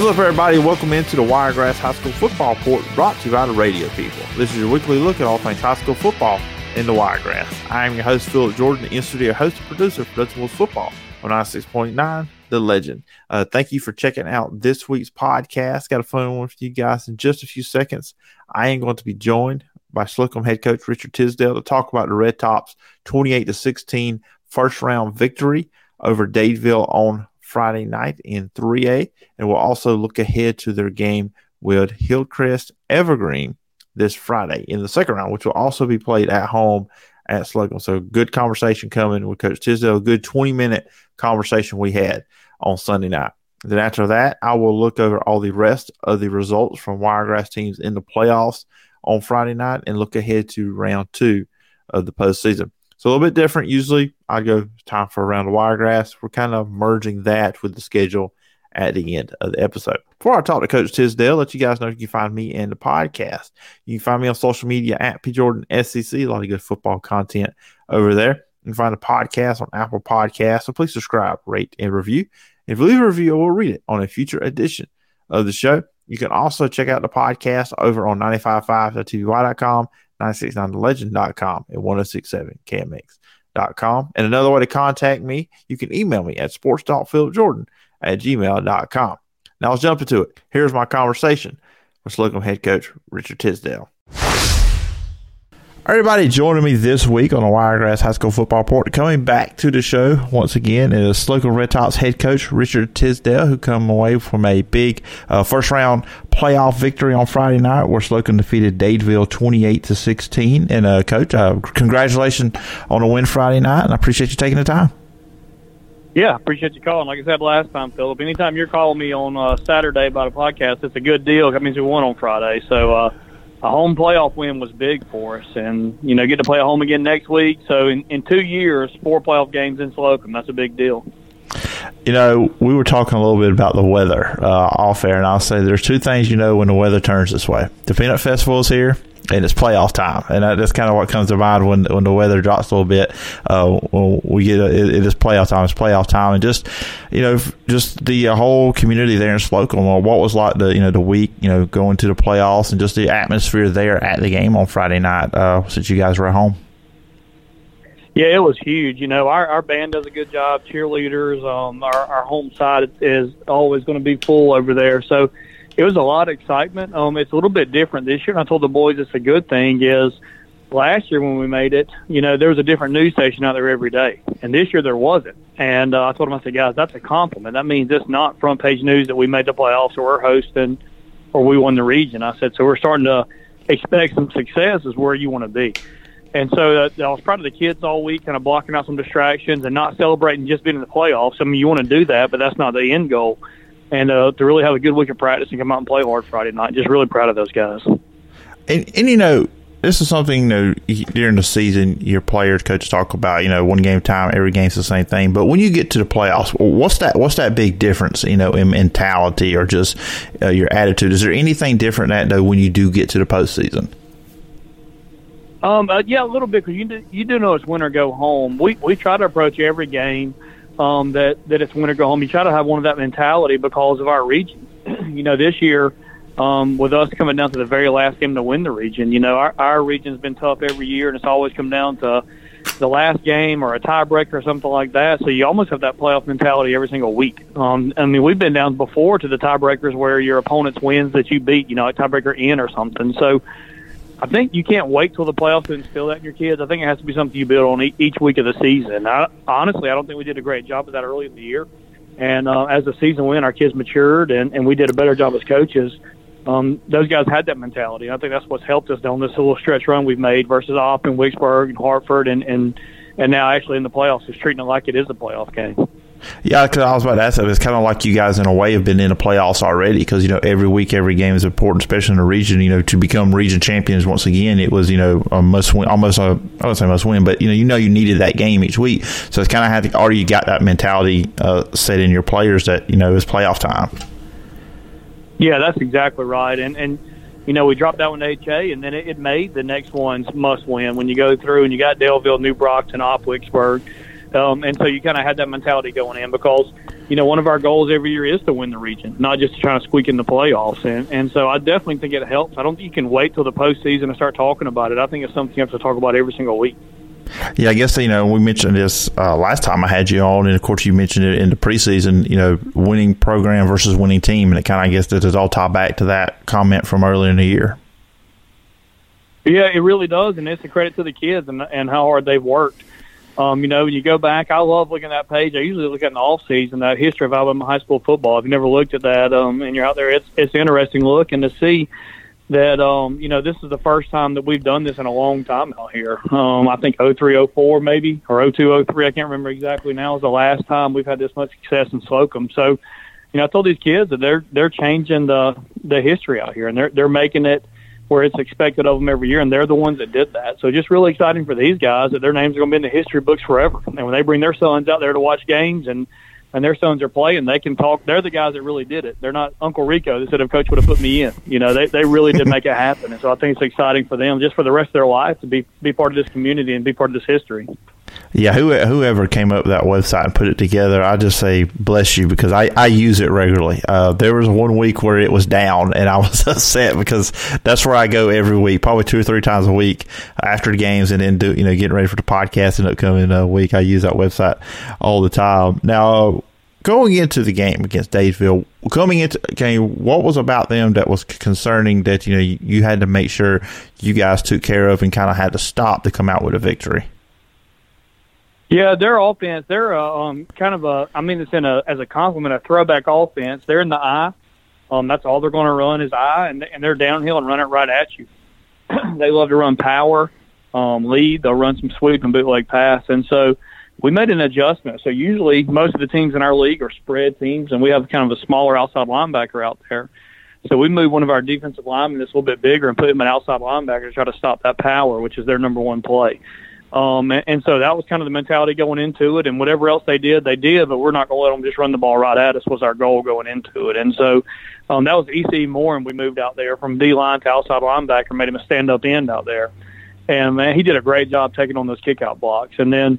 What's up, everybody? Welcome into the Wiregrass High School Football Report brought to you by the radio people. This is your weekly look at all things high school football in the Wiregrass. I am your host, Phillip Jordan, the in studio host and producer for Dothan Wolves Football on 96.9 The Legend. Uh, thank you for checking out this week's podcast. Got a fun one for you guys in just a few seconds. I am going to be joined by Slocomb head coach Richard Tisdale to talk about the Red Tops 28 to 16 first round victory over Dadeville on Friday night in 3A. And we'll also look ahead to their game with Hillcrest Evergreen this Friday in the second round, which will also be played at home at Slocomb. So good conversation coming with Coach Tisdale. A good 20 minute conversation we had on Sunday night. Then after that, I will look over all the rest of the results from Wiregrass teams in the playoffs on Friday night and look ahead to round two of the postseason. So a little bit different. Usually I go time for a round of wiregrass. We're kind of merging that with the schedule at the end of the episode. Before I talk to Coach Tisdale, let you guys know you can find me in the podcast. You can find me on social media at PJordanSEC. A lot of good football content over there. You can find the podcast on Apple Podcasts. So please subscribe, rate, and review. If you leave a review, I will read it on a future edition of the show. You can also check out the podcast over on 955.tvy.com 969thelegend.com and oh 1067kmx.com. And another way to contact me, you can email me at sports.philipjordan at gmail.com. Now let's jump into it. Here's my conversation with Slocomb head coach Richard Tisdale. Everybody joining me this week on the Wiregrass High School Football Report. Coming back to the show once again is Slocomb Red Tops head coach Richard Tisdale, who come away from a big uh, first round playoff victory on Friday night, where Slocomb defeated Dadeville twenty eight to sixteen. And uh, coach, uh, congratulations on a win Friday night, and I appreciate you taking the time. Yeah, appreciate you calling. Like I said last time, Phillip, anytime you're calling me on uh, Saturday about a podcast, it's a good deal. That means we won on Friday. So uh, a home playoff win was big for us, and you know, get to play at home again next week. So in, in two years, four playoff games in Slocomb. That's a big deal. You know, we were talking a little bit about the weather uh, off air, and I'll say there's two things you know when the weather turns this way. The Peanut Festival is here, and it's playoff time, and that's kind of what comes to mind when when the weather drops a little bit. Uh, we get a, it, it is playoff time. It's playoff time, and just you know, just the uh, whole community there in Slocomb. Well, what was like the you know the week, you know, going to the playoffs, and just the atmosphere there at the game on Friday night uh, since you guys were at home. Yeah, it was huge. You know, our our band does a good job. Cheerleaders, um, our our home side is always going to be full over there. So it was a lot of excitement. Um, it's a little bit different this year. And I told the boys it's a good thing is last year when we made it, you know, there was a different news station out there every day. And this year there wasn't. And uh, I told them, I said, guys, that's a compliment. That means it's not front page news that we made the playoffs or we're hosting or we won the region. I said, so we're starting to expect some success is where you want to be. And so uh, I was proud of the kids all week, kind of blocking out some distractions and not celebrating just being in the playoffs. I mean, you want to do that, but that's not the end goal and uh, to really have a good week of practice and come out and play hard Friday night. Just really proud of those guys. And, and you know, this is something you know during the season your players coaches talk about you know one game time every game's the same thing but when you get to the playoffs what's that what's that big difference you know in mentality or just uh, your attitude is there anything different that though when you do get to the postseason um uh, yeah a little bit because you do, you do know it's win or go home we we try to approach every game um, that that it's win or go home. You try to have one of that mentality because of our region. you know, this year um, with us coming down to the very last game to win the region, you know, our our region's been tough every year, and it's always come down to the last game or a tiebreaker or something like that. So you almost have that playoff mentality every single week. Um, I mean, we've been down before to the tiebreakers where your opponent's wins that you beat, you know, a tiebreaker in or something. So I think you can't wait till the playoffs to instill that in your kids. I think it has to be something you build on each week of the season. I, honestly, I don't think we did a great job of that early in the year. And uh, as the season went, our kids matured, and, and we did a better job as coaches. Um, those guys had that mentality. I think that's what's helped us down this little stretch run we've made versus Opp and Wicksburg and Hartford, and and and now actually in the playoffs, is treating it like it is a playoff game. Yeah, because I was about to ask that. It's kind of like you guys, in a way, have been in the playoffs already. Because you know, every week, every game is important, especially in the region. You know, to become region champions once again, it was you know a must win, almost a I would say must win, but you know, you know, you needed that game each week. So it's kind of had to already got that mentality uh, set in your players that you know it's playoff time. Yeah, that's exactly right. And and you know, we dropped that one to HA, and then it, it made the next ones must win when you go through and you got Daleville, New Brockton, Opp, Wicksburg um, and so you kind of had that mentality going in because you know, one of our goals every year is to win the region, not just to try to squeak in the playoffs. And and so I definitely think it helps. I don't think you can wait till the postseason to start talking about it. I think it's something you have to talk about every single week. Yeah, I guess you know we mentioned this uh, last time I had you on, and of course you mentioned it in the preseason. You know, winning program versus winning team, and it kind of I guess does all tie back to that comment from earlier in the year. Yeah, it really does, and it's a credit to the kids and and how hard they've worked. Um, you know, when you go back, I love looking at that page. I usually look at in the off season that history of Alabama high school football. If you never looked at that, um, and you're out there, it's it's interesting look and to see that um, you know this is the first time that we've done this in a long time out here. Um, I think 0304 maybe or 0203, I can't remember exactly now is the last time we've had this much success in Slocomb. So, you know, I told these kids that they're they're changing the the history out here and they're they're making it where it's expected of them every year, and they're the ones that did that. So just really exciting for these guys that their names are going to be in the history books forever. And when they bring their sons out there to watch games and and their sons are playing, they can talk. They're the guys that really did it. They're not Uncle Rico that said, "If Coach would have put me in," you know, they they really did make it happen. And so I think it's exciting for them, just for the rest of their life, to be be part of this community and be part of this history. Yeah, who, whoever came up with that website and put it together, I just say bless you because I, I use it regularly. Uh, there was one week where it was down and I was upset because that's where I go every week, probably two or three times a week after the games and then do you know getting ready for the podcast in the upcoming uh, week. I use that website all the time. Now, going into the game against Dadeville, coming into game, what was about them that was concerning that you know you had to make sure you guys took care of and kind of had to stop to come out with a victory? Yeah, their offense, they're uh, um, kind of a, I mean, it's in a, as a compliment, a throwback offense. They're in the eye. Um, that's all they're going to run is eye, and, and they're downhill and run it right at you. they love to run power, um, lead. They'll run some sweep and bootleg pass. And so we made an adjustment. So usually most of the teams in our league are spread teams, and we have kind of a smaller outside linebacker out there. So we moved one of our defensive linemen that's a little bit bigger and put him an outside linebacker to try to stop that power, which is their number one play. Um, and, and so that was kind of the mentality going into it. And whatever else they did, they did, but we're not going to let them just run the ball right at us was our goal going into it. And so um, that was EC Moore, and we moved out there from D line to outside linebacker, made him a stand up end out there. And man, he did a great job taking on those kick out blocks. And then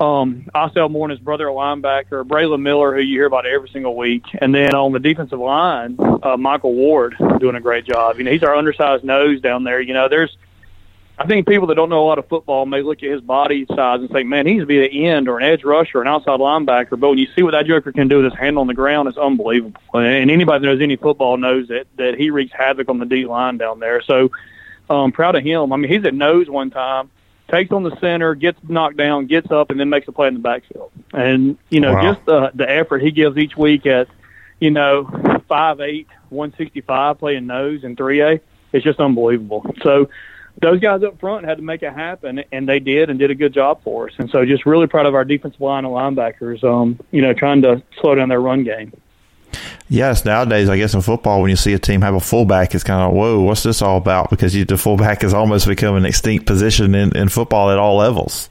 um, Osel Moore and his brother, a linebacker, Braylon Miller, who you hear about every single week. And then on the defensive line, uh, Michael Ward doing a great job. You know, he's our undersized nose down there. You know, there's I think people that don't know a lot of football may look at his body size and say, man, he needs to be an end or an edge rusher or an outside linebacker. But when you see what that joker can do with his hand on the ground, it's unbelievable. And anybody that knows any football knows that, that he wreaks havoc on the D line down there. So I'm um, proud of him. I mean, he's at nose one time, takes on the center, gets knocked down, gets up, and then makes a play in the backfield. And, you know, wow. just the, the effort he gives each week at, you know, 5'8", 165 playing nose in 3A, it's just unbelievable. So, those guys up front had to make it happen, and they did, and did a good job for us. And so, just really proud of our defensive line and linebackers. Um, you know, trying to slow down their run game. Yes, nowadays, I guess in football, when you see a team have a fullback, it's kind of whoa, what's this all about? Because you, the fullback has almost become an extinct position in, in football at all levels.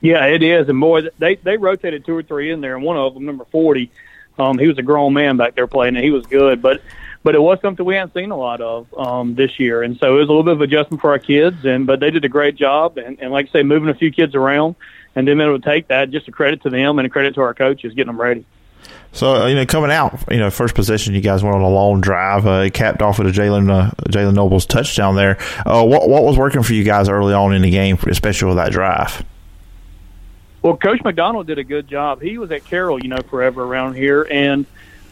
Yeah, it is, and boy, they they rotated two or three in there, and one of them, number forty, um, he was a grown man back there playing, and he was good, but but it was something we hadn't seen a lot of um, this year, and so it was a little bit of adjustment for our kids. And but they did a great job, and, and like I say, moving a few kids around, and then able to take that just a credit to them and a credit to our coaches getting them ready. So uh, you know, coming out, you know, first possession, you guys went on a long drive. Uh, it capped off with a Jalen uh, Jalen Nobles touchdown there. Uh, what what was working for you guys early on in the game, especially with that drive? Well, Coach McDonald did a good job. He was at Carroll, you know, forever around here, and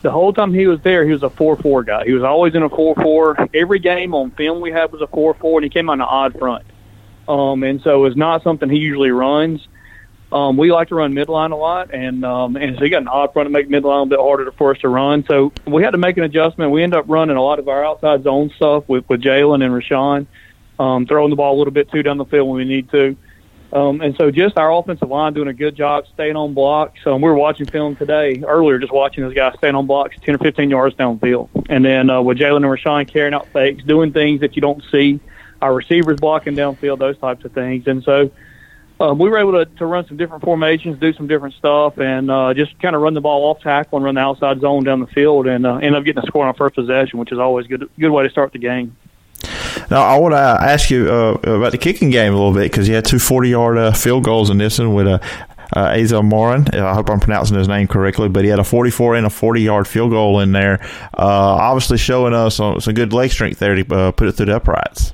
the whole time he was there, he was a four-four guy. He was always in a four-four. Every game on film we had was a four-four, and he came on an odd front. Um, and so it's not something he usually runs. Um, we like to run midline a lot, and um, and so he got an odd front to make midline a bit harder for us to run. So we had to make an adjustment. We end up running a lot of our outside zone stuff with with Jalen and Rashawn, um, throwing the ball a little bit too down the field when we need to. Um, and so just our offensive line doing a good job staying on blocks. Um, we were watching film today, earlier, just watching those guys staying on blocks 10 or 15 yards downfield. And then uh, with Jalen and Rashawn carrying out fakes, doing things that you don't see, our receivers blocking downfield, those types of things. And so um, we were able to, to run some different formations, do some different stuff, and uh, just kind of run the ball off tackle and run the outside zone down the field and uh, end up getting a score on first possession, which is always a good, good way to start the game. Now, I want to ask you uh, about the kicking game a little bit because you had two 40 yard uh, field goals in this one with a uh, Azel Morin. I hope I'm pronouncing his name correctly, but he had a 44 and a 40 yard field goal in there. Uh, obviously, showing us some, some good leg strength there to uh, put it through the uprights.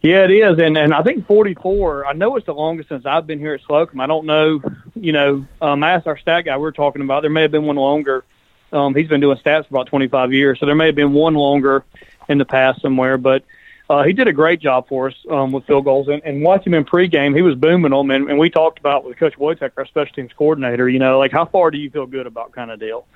Yeah, it is, and and I think 44. I know it's the longest since I've been here at Slocomb. I don't know, you know. Um, I asked our stat guy we are talking about. There may have been one longer. Um, he's been doing stats for about 25 years, so there may have been one longer in the past somewhere. But uh, he did a great job for us um, with field goals. And, and watching him in pregame, he was booming them. And, and we talked about with Coach Wojtek, our special teams coordinator, you know, like how far do you feel good about kind of deal.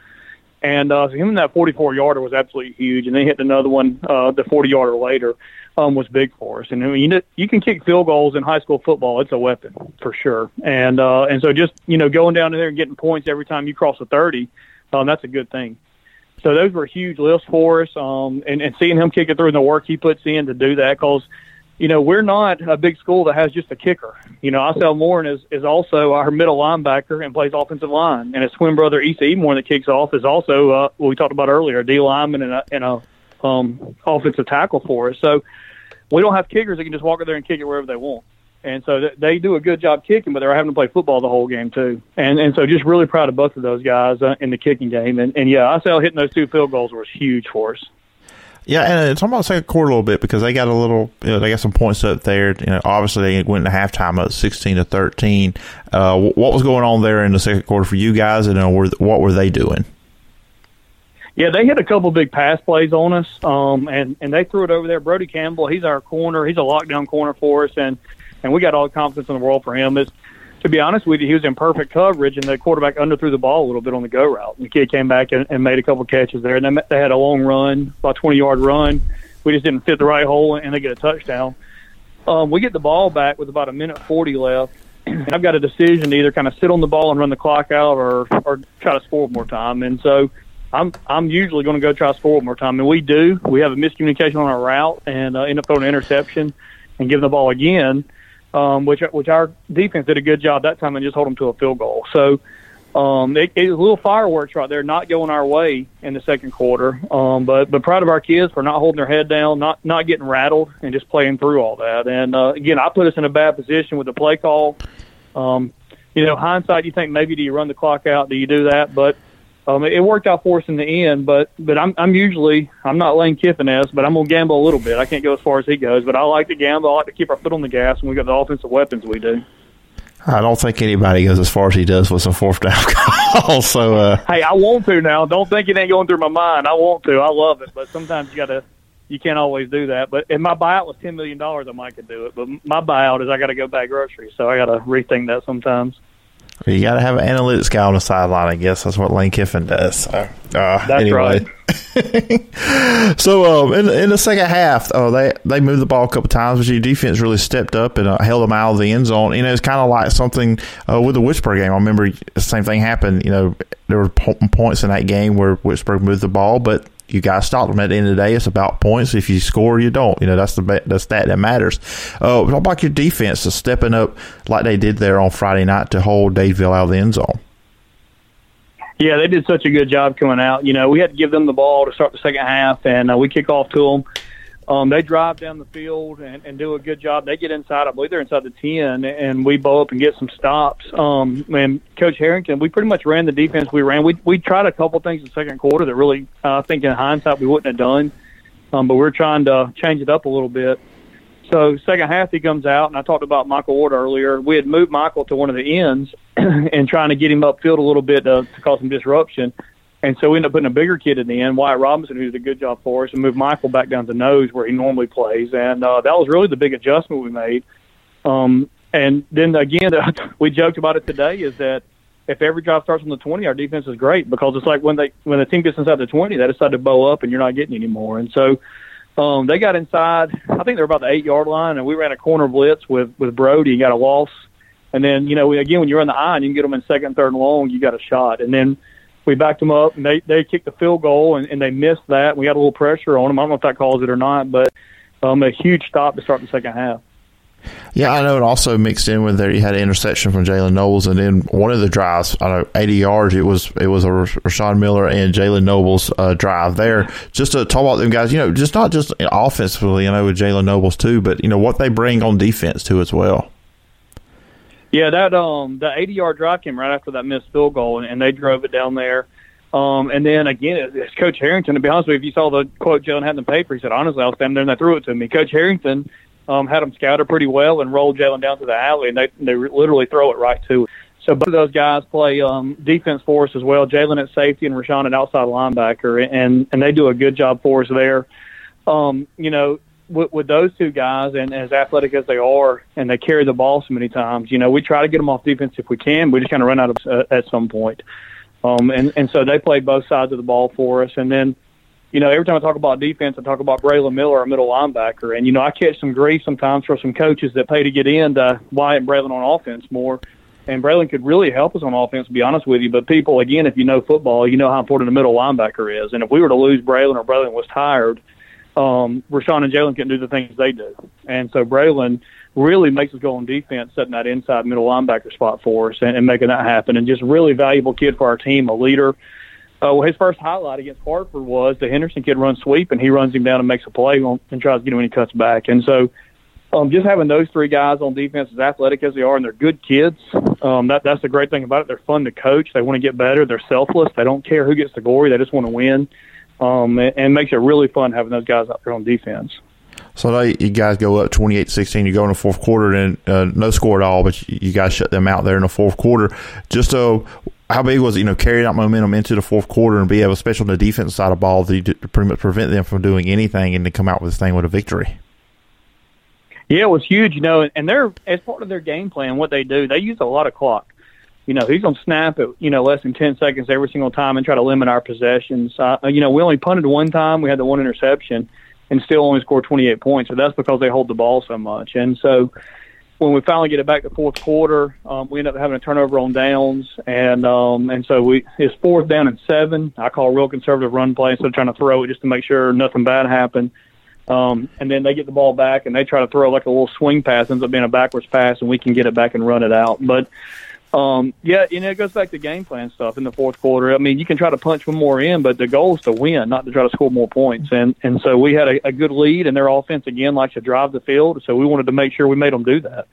And uh, so him in that 44 yarder was absolutely huge. And then hit another one, uh, the 40 yarder later, um, was big for us. And I mean, you know, you can kick field goals in high school football; it's a weapon for sure. And uh, and so just you know going down there and getting points every time you cross a 30, um, that's a good thing. So those were huge lifts for us, um, and, and seeing him kick it through and the work he puts in to do that, because you know we're not a big school that has just a kicker. You know, Isel Morin is is also our middle linebacker and plays offensive line, and his twin brother Issa Emore that kicks off is also uh, what we talked about earlier, a D lineman and a, and a um, offensive tackle for us. So we don't have kickers that can just walk out there and kick it wherever they want. And so th- they do a good job kicking, but they're having to play football the whole game too. And and so just really proud of both of those guys uh, in the kicking game. And and yeah, I ISL hitting those two field goals was huge for us. Yeah, and talk about the second quarter a little bit because they got a little, you know, they got some points up there. You know, obviously they went into halftime up sixteen to thirteen. Uh, what was going on there in the second quarter for you guys, and uh, what were they doing? Yeah, they hit a couple big pass plays on us, um, and and they threw it over there. Brody Campbell, he's our corner. He's a lockdown corner for us, and and we got all the confidence in the world for him. Is to be honest you, he was in perfect coverage, and the quarterback underthrew the ball a little bit on the go route. And the kid came back and, and made a couple catches there, and they, they had a long run, about twenty yard run. We just didn't fit the right hole, and they get a touchdown. Um, we get the ball back with about a minute forty left, and I've got a decision to either kind of sit on the ball and run the clock out, or or try to score more time. And so. I'm I'm usually going to go try to score more time, and we do. We have a miscommunication on our route and uh, end up throwing an interception and giving the ball again um, which which our defense did a good job that time and just hold them to a field goal. So um, it, it was a little fireworks right there, not going our way in the second quarter. Um, but but proud of our kids for not holding their head down, not not getting rattled, and just playing through all that. And uh, again, I put us in a bad position with the play call. Um, you know, hindsight, you think maybe do you run the clock out? Do you do that? But um, it worked out for us in the end, but but I'm I'm usually I'm not Lane Kiffin as, but I'm gonna gamble a little bit. I can't go as far as he goes, but I like to gamble. I like to keep our foot on the gas, and we got the offensive weapons we do. I don't think anybody goes as far as he does with some fourth down calls. So, uh, hey, I want to now. Don't think it ain't going through my mind. I want to. I love it, but sometimes you gotta. You can't always do that. But if my buyout was ten million dollars, I might could do it. But my buyout is I got to go buy groceries, so I got to rethink that sometimes. You got to have an analytics guy on the sideline. I guess that's what Lane Kiffin does. uh, that's anyway. right. so um, in, in the second half, uh, they they moved the ball a couple times, but your defense really stepped up and uh, held them out of the end zone. You know, it's kind of like something uh, with the Wicksburg game. I remember the same thing happened. You know, there were points in that game where Wicksburg moved the ball, but you got to stop them. At the end of the day, it's about points. If you score, you don't. You know, that's the the stat that matters. Uh, what about your defense to stepping up like they did there on Friday night to hold Dadeville out of the end zone? Yeah, they did such a good job coming out. You know, we had to give them the ball to start the second half, and uh, we kick off to them um, they drive down the field and, and do a good job. They get inside, I believe they're inside the 10, and we bow up and get some stops. Um, and Coach Harrington, we pretty much ran the defense we ran. We, we tried a couple things in the second quarter that really, uh, I think in hindsight, we wouldn't have done. Um, but we're trying to change it up a little bit. So second half, he comes out, and I talked about Michael Ward earlier. We had moved Michael to one of the ends and trying to get him upfield a little bit to, to cause some disruption. And so we ended up putting a bigger kid in the end, Wyatt Robinson, who did a good job for us, and moved Michael back down to nose where he normally plays. And uh, that was really the big adjustment we made. Um, and then again, we joked about it today is that if every drive starts on the 20, our defense is great because it's like when they when the team gets inside the 20, they decide to bow up and you're not getting any more. And so um, they got inside. I think they're about the eight yard line, and we ran a corner blitz with with Brody got a loss. And then you know again when you're in the eye and you can get them in second, third, and long, you got a shot. And then we backed them up, and they they kicked the field goal, and, and they missed that. We had a little pressure on them. I don't know if that calls it or not, but um, a huge stop to start the second half. Yeah, I know. It also mixed in with there. You had an interception from Jalen Nobles, and then one of the drives, I know, eighty yards. It was it was a Rashawn Miller and Jalen Nobles uh, drive there. Just to talk about them guys, you know, just not just offensively, I know with Jalen Nobles too, but you know what they bring on defense too as well. Yeah, that um the 80 yard drive came right after that missed field goal, and, and they drove it down there. Um, and then again, it's Coach Harrington. To be honest with you, if you saw the quote Jalen had in the paper, he said, "Honestly, I was standing there and they threw it to me." Coach Harrington um, had them scouted pretty well and rolled Jalen down to the alley, and they they literally throw it right to. It. So both of those guys play um, defense for us as well. Jalen at safety and Rashawn at outside linebacker, and and they do a good job for us there. Um, you know, with, with those two guys and as athletic as they are, and they carry the ball so many times, you know, we try to get them off defense if we can. We just kind of run out of uh, at some point. Um, and and so they play both sides of the ball for us, and then. You know, every time I talk about defense, I talk about Braylon Miller, our middle linebacker, and you know I catch some grief sometimes from some coaches that pay to get in to Wyatt and Braylon on offense more and Braylon could really help us on offense, to be honest with you. But people, again, if you know football, you know how important the middle linebacker is. And if we were to lose Braylon or Braylon was tired, um, Rashawn and Jalen can do the things they do. And so Braylon really makes us go on defense, setting that inside middle linebacker spot for us and, and making that happen. And just really valuable kid for our team, a leader. Uh, well, his first highlight against Hartford was the Henderson kid runs sweep, and he runs him down and makes a play on, and tries to get him when he cuts back. And so um, just having those three guys on defense, as athletic as they are, and they're good kids, um, that that's the great thing about it. They're fun to coach. They want to get better. They're selfless. They don't care who gets the glory. They just want to win um, and, and makes it really fun having those guys out there on defense. So you guys go up 28-16. You go in the fourth quarter and uh, no score at all, but you guys shut them out there in the fourth quarter. Just uh, how big was it, you know, carrying out momentum into the fourth quarter and be able, especially on the defense side of the ball, to pretty much prevent them from doing anything and to come out with this thing with a victory? Yeah, it was huge, you know, and they're as part of their game plan, what they do, they use a lot of clock you know, he's going to snap at, you know, less than 10 seconds every single time and try to limit our possessions. Uh, you know, we only punted one time. We had the one interception and still only scored 28 points. So that's because they hold the ball so much. And so when we finally get it back to fourth quarter, um, we end up having a turnover on downs. And, um, and so we, it's fourth down and seven. I call a real conservative run play instead of trying to throw it just to make sure nothing bad happened. Um, and then they get the ball back and they try to throw like a little swing pass, ends up being a backwards pass, and we can get it back and run it out. But um, yeah, you know, it goes back to game plan stuff in the fourth quarter. I mean, you can try to punch one more in, but the goal is to win, not to try to score more points. And and so we had a, a good lead, and their offense again likes to drive the field. So we wanted to make sure we made them do that.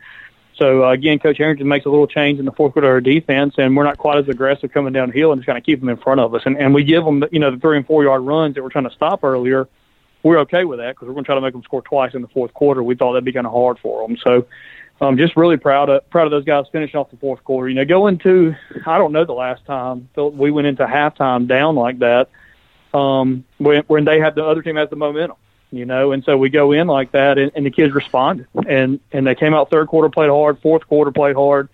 So uh, again, Coach Harrington makes a little change in the fourth quarter of our defense, and we're not quite as aggressive coming downhill and just kind of keep them in front of us. And and we give them, you know, the three and four yard runs that we're trying to stop earlier. We're okay with that because we're going to try to make them score twice in the fourth quarter. We thought that'd be kind of hard for them. So I'm just really proud of proud of those guys finishing off the fourth quarter. You know, going to I don't know the last time we went into halftime down like that, um, when when they had the other team has the momentum. You know, and so we go in like that, and, and the kids responded, and and they came out third quarter played hard, fourth quarter played hard.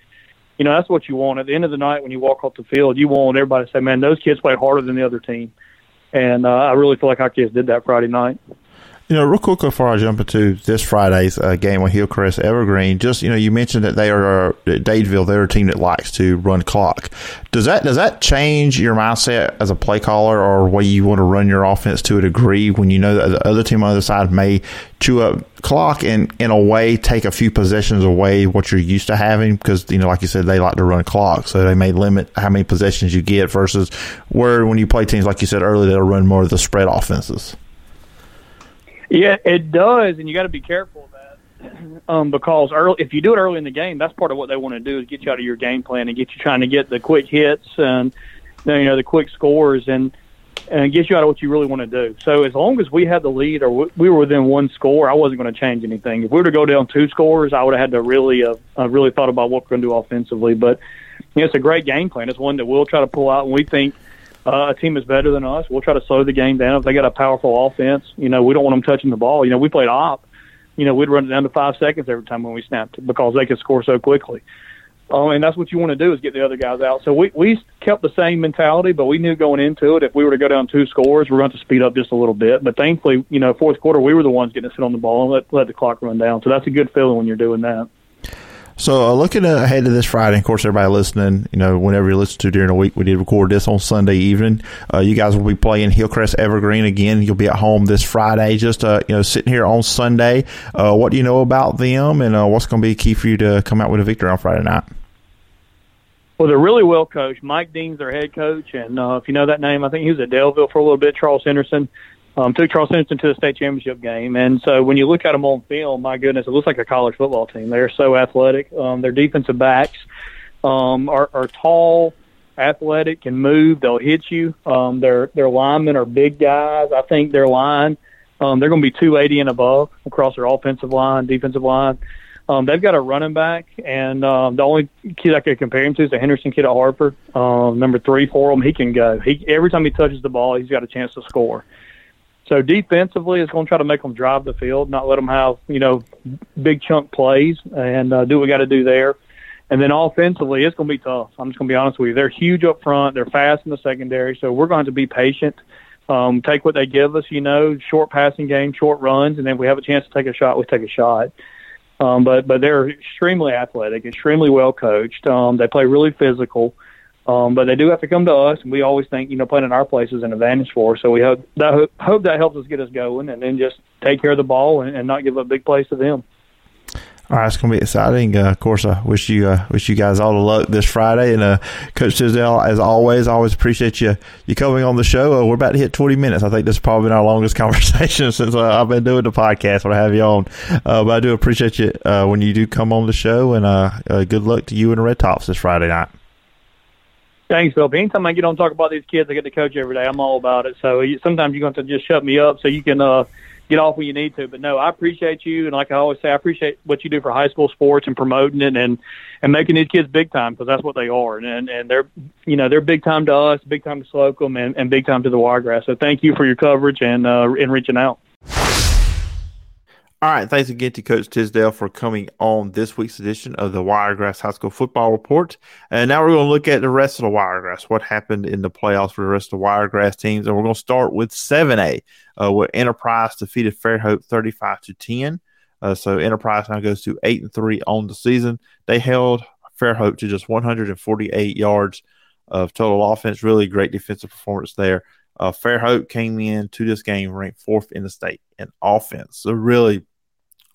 You know, that's what you want at the end of the night when you walk off the field. You want everybody to say, "Man, those kids played harder than the other team," and uh, I really feel like our kids did that Friday night. You know, real quick before I jump into this Friday's uh, game with Hillcrest Evergreen, just you know, you mentioned that they are uh, Dadeville. They're a team that likes to run clock. Does that does that change your mindset as a play caller, or way you want to run your offense to a degree when you know that the other team on the other side may chew up clock and in a way take a few possessions away what you're used to having because you know like you said they like to run clock so they may limit how many possessions you get versus where when you play teams like you said earlier that'll run more of the spread offenses. Yeah, it does, and you got to be careful of that um, because early, if you do it early in the game, that's part of what they want to do is get you out of your game plan and get you trying to get the quick hits and you know the quick scores and and get you out of what you really want to do. So as long as we had the lead or we were within one score, I wasn't going to change anything. If we were to go down two scores, I would have had to really uh, really thought about what we're going to do offensively. But you know, it's a great game plan. It's one that we'll try to pull out, and we think uh, a team is better than us, we'll try to slow the game down. If they got a powerful offense, you know, we don't want them touching the ball. You know, we played op. You know, we'd run it down to five seconds every time when we snapped because they could score so quickly. Um, and that's what you want to do is get the other guys out. So we we kept the same mentality, but we knew going into it if we were to go down two scores, we're going to speed up just a little bit. But thankfully, you know, fourth quarter we were the ones getting to sit on the ball and let let the clock run down. So that's a good feeling when you're doing that. So uh, looking ahead to this Friday, of course, everybody listening, you know, whenever you listen to during the week, we did record this on Sunday evening. Uh, you guys will be playing Hillcrest Evergreen again. You'll be at home this Friday. Just uh, you know, sitting here on Sunday. Uh, what do you know about them, and uh, what's going to be key for you to come out with a victory on Friday night? Well, they're really well coached. Mike Dean's their head coach, and uh, if you know that name, I think he was at Daleville for a little bit. Charles Henderson Um, took Charles Henderson to the state championship game, and so when you look at them on film, my goodness, it looks like a college football team. They're so athletic. Um, their defensive backs um, are, are tall, athletic, can move. They'll hit you. Um, their their linemen are big guys. I think their line, um, they're going to be 280 and above across their offensive line, defensive line. Um, they've got a running back, and um, the only kid I could compare him to is the Henderson kid at Hartford, um, number three for him. He can go. He every time he touches the ball, he's got a chance to score. So defensively, it's going to try to make them drive the field, not let them have you know big chunk plays, and uh, do what we got to do there. And then offensively, it's going to be tough. I'm just going to be honest with you. They're huge up front. They're fast in the secondary, so we're going to be patient. Um, take what they give us, you know, short passing game, short runs, and then if we have a chance to take a shot, we take a shot. Um, but but they're extremely athletic, extremely well coached. Um, they play really physical, um, but they do have to come to us. And we always think you know playing in our place is an advantage for us. So we hope that hope that helps us get us going, and then just take care of the ball and, and not give up big plays to them. All right, it's going to be exciting. Uh, of course, I wish you uh, wish you guys all the luck this Friday. And uh, Coach Tisdale, as always, I always appreciate you you coming on the show. Uh, we're about to hit 20 minutes. I think this has probably been our longest conversation since uh, I've been doing the podcast. When I have you on, uh, but I do appreciate you when you do come on the show. And good luck to you and the Red Tops this Friday night. Thanks, Bill. Anytime I get on talk about these kids, I get to coach every day. I'm all about it. So sometimes you're going to just shut me up so you can get off when you need to. But no, I appreciate you, and like I always say, I appreciate what you do for high school sports and promoting it and and making these kids big time because that's what they are, and and they're you know they're big time to us, big time to Slocomb, and, and big time to the Wiregrass. So thank you for your coverage and uh, and reaching out. All right. Thanks again to Coach Tisdale for coming on this week's edition of the Wiregrass High School Football Report. And now we're going to look at the rest of the Wiregrass, what happened in the playoffs for the rest of the Wiregrass teams. And we're going to start with 7A, uh, where Enterprise defeated Fairhope 35 to 10. Uh, so Enterprise now goes to 8 and 3 on the season. They held Fairhope to just 148 yards of total offense. Really great defensive performance there. Uh, Fairhope came in to this game ranked fourth in the state in offense. So really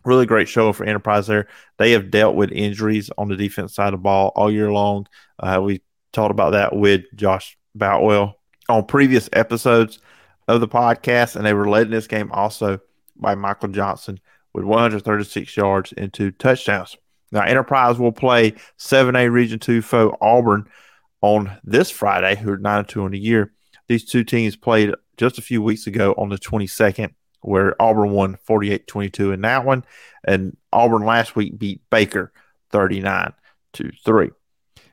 really great show for Enterprise there. They have dealt with injuries on the defense side of the ball all year long. Uh, we talked about that with Josh Boutwell on previous episodes of the podcast, and they were led in this game also by Michael Johnson with 136 yards and two touchdowns. Now, Enterprise will play 7A Region 2 foe Auburn on this Friday, who are 9 2 on the year. These two teams played just a few weeks ago on the 22nd where Auburn won 48 22 in that one. And Auburn last week beat Baker 39 to 3.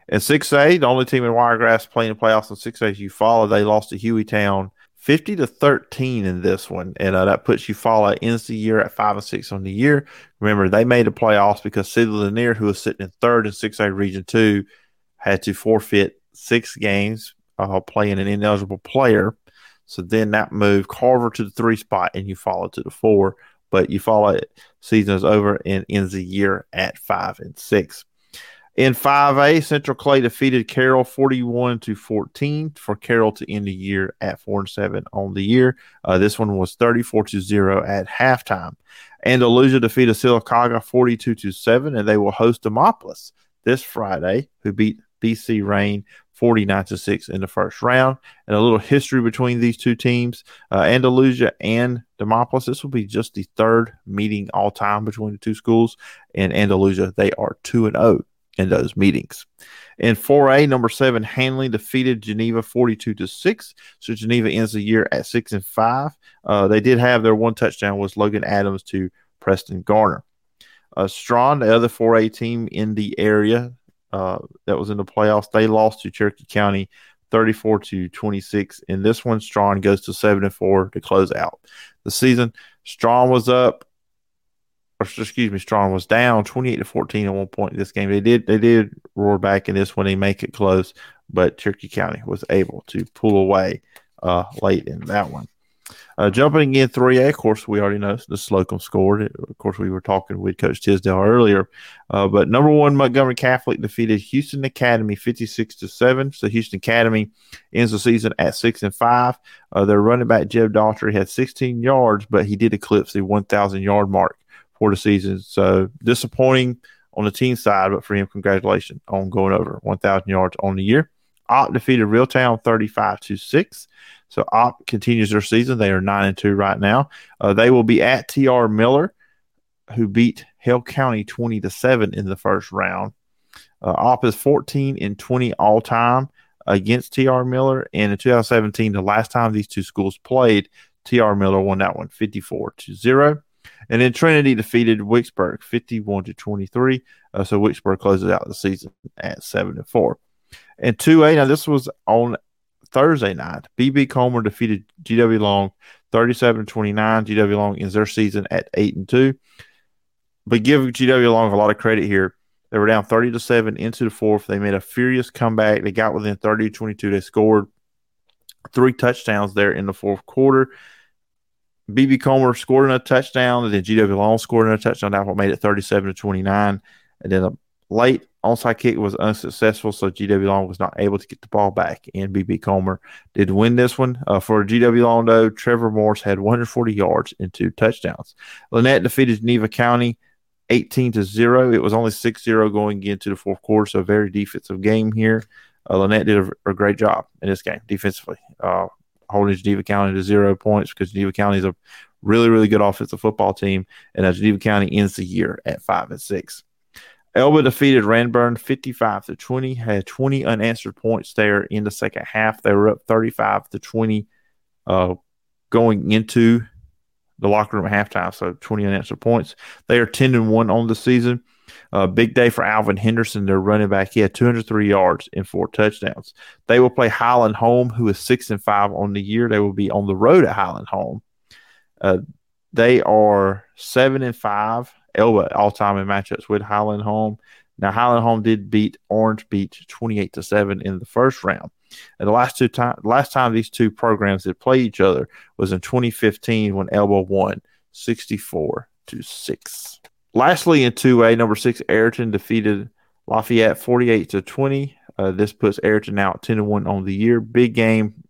In 6A, the only team in Wiregrass playing the playoffs in 6A Eufaula, they lost to Hueytown 50 to 13 in this one. And uh, that puts Eufaula ends the year at 5 and 6 on the year. Remember, they made the playoffs because Sidney Lanier, who was sitting in third in 6A Region 2, had to forfeit six games uh, playing an ineligible player. So then that moved Carver to the three spot and Eufaula to the four. But Eufaula it. season is over and ends the year at five and six. In 5A, Central Clay defeated Carroll 41 to 14 for Carroll to end the year at 4 and 7 on the year. Uh, this one was 34 to 0 at halftime. Andalusia defeated Sylacauga 42 to 7, and they will host Demopolis this Friday, who beat BC Rain 49 to 6 in the first round. And a little history between these two teams uh, Andalusia and Demopolis. This will be just the third meeting all time between the two schools. In Andalusia, they are 2 and 0 in those meetings. In 4A, number seven, Handley defeated Geneva 42 to 6. So Geneva ends the year at 6 and 5. Uh, they did have their one touchdown was Logan Adams to Preston Garner. Uh, Straughn, the other 4A team in the area, uh, that was in the playoffs. They lost to Cherokee County 34 to 26. In this one, Straughn goes to 7 and 4 to close out the season. Straughn was up, or excuse me, Straughn was down 28 to 14 at one point in this game. They did they did roar back in this one and make it close, but Cherokee County was able to pull away uh, late in that one. Uh, jumping in 3A, of course, we already know the Slocomb scored. Of course, we were talking with Coach Tisdale earlier. Uh, but number one, Montgomery Catholic defeated Houston Academy 56 to 7. So Houston Academy ends the season at 6 and 5. Uh, their running back, Jeb Daughtry, had 16 yards, but he did eclipse the 1,000 yard mark for the season. So disappointing on the team side, but for him, congratulations on going over 1,000 yards on the year. Opp defeated Reeltown 35 to 6. So Opp continues their season. They are nine and two right now. Uh, they will be at TR Miller, who beat Hale County twenty to seven in the first round. Uh, Opp is fourteen and twenty all time against TR Miller, and in 2017, the last time these two schools played, TR Miller won that one 54 to zero. And then Trinity defeated Wicksburg 51 to 23. Uh, so Wicksburg closes out the season at 7 and 4. And 2A, now this was on Thursday night. BB Comer defeated GW Long 37 29. GW Long ends their season at 8 and 2. But give GW Long a lot of credit here. They were down 30 to 7 into the fourth. They made a furious comeback. They got within 30 to 22. They scored three touchdowns there in the fourth quarter. BB Comer scored a touchdown, and then GW Long scored a touchdown. That's what made it 37 to 29. And then a late onside kick was unsuccessful, so GW Long was not able to get the ball back. And BB Comer did win this one. Uh, for GW Long, though, Trevor Morse had 140 yards and two touchdowns. Lanett defeated Geneva County 18 to 0. It was only 6 0 going into the fourth quarter, so very defensive game here. Uh, Lanett did a, a, great job in this game defensively. Uh, holding Geneva County to zero points because Geneva County is a really, really good offensive football team, and as Geneva County ends the year at five and six. Elba defeated Ranburne 55 to 20, had 20 unanswered points there in the second half. They were up 35 to 20 uh, going into the locker room at halftime, so 20 unanswered points. They are 10 and 1 on the season. Uh, big day for Alvin Henderson, their running back. He had 203 yards and four touchdowns. They will play Highland Home, who is six and five on the year. They will be on the road at Highland Home. Uh, they are seven and five, Elba all time in matchups with Highland Home. Now Highland Home did beat Orange Beach 28 to seven in the first round. And the last two time, last time these two programs had played each other was in 2015 when Elba won 64 to six. Lastly, in 2A, number six, Ariton defeated Lafayette 48 to 20. Uh, this puts Ariton at 10 to 1 on the year. Big game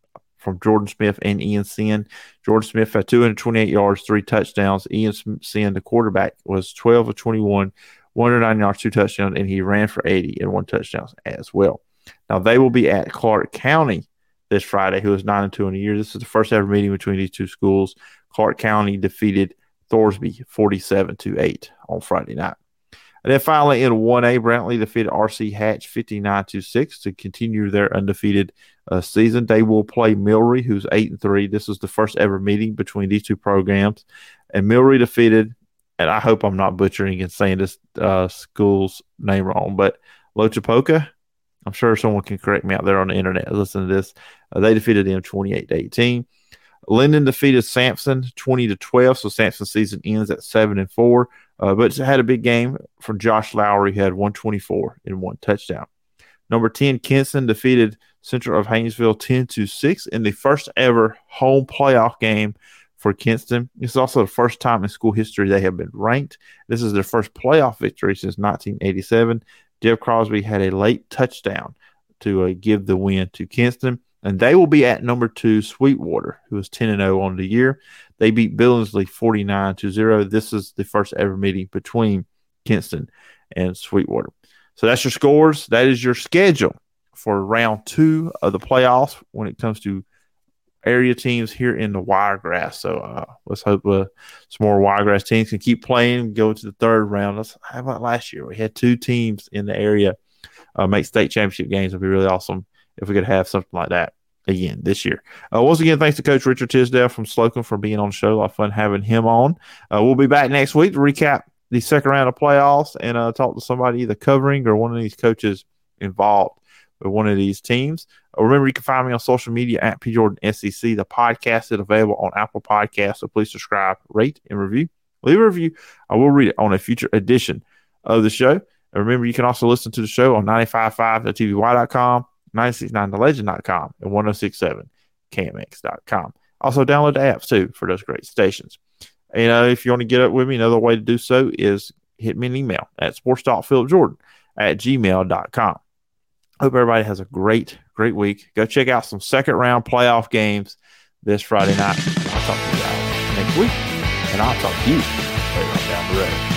from Jordan Smith and Ian Sin. Jordan Smith had 228 yards, three touchdowns. Ian Sin, the quarterback, was 12 of 21, 109 yards, two touchdowns, and he ran for 80 and one touchdown as well. Now they will be at Clark County this Friday, who is 9 and 2 in the year. This is the first ever meeting between these two schools. Clark County defeated Thorsby 47 to 8 on Friday night. And then finally in 1A, Brantley defeated RC Hatch 59 to 6 to continue their undefeated uh, season. They will play Millry, who's 8 and 3. This is the first ever meeting between these two programs. And Millry defeated, and I hope I'm not butchering and saying this uh, school's name wrong, but Loachapoka. I'm sure someone can correct me out there on the internet. Listen to this. Uh, they defeated them 28 to 18. Linden defeated Samson 20 to 12, so Samson's season ends at 7 and 4. Uh, but had a big game from Josh Lowry, who had 124 and one touchdown. Number 10, Kinston defeated Central of Hayneville 10 to 6 in the first ever home playoff game for Kinston. It's also the first time in school history they have been ranked. This is their first playoff victory since 1987. Jeff Crosby had a late touchdown to uh, give the win to Kinston and they will be at number two, Sweetwater, who is 10 and 0 on the year. They beat Billingsley 49 to 0. This is the first ever meeting between Kinston and Sweetwater. So that's your scores. That is your schedule for round two of the playoffs when it comes to area teams here in the Wiregrass. So uh, let's hope uh, some more Wiregrass teams can keep playing, go to the third round. Let's, how about last year? We had two teams in the area uh, make state championship games. It'd be really awesome if we could have something like that again this year. Uh, once again, thanks to Coach Richard Tisdale from Slocomb for being on the show. A lot of fun having him on. Uh, we'll be back next week to recap the second round of playoffs and uh, talk to somebody either covering or one of these coaches involved with one of these teams. Uh, remember, you can find me on social media at P Jordan SEC. The podcast is available on Apple Podcasts, so please subscribe, rate, and review. Leave a review. I will read it on a future edition of the show. And remember, you can also listen to the show on 955.tv.com 969thelegend.com and 1067 kmx.com. Also, download the apps too for those great stations. You know, if you want to get up with me, another way to do so is hit me an email at sports.philipjordan at gmail.com. Hope everybody has a great, great week. Go check out some second round playoff games this Friday night. I'll talk to you guys next week, and I'll talk to you later on down the road.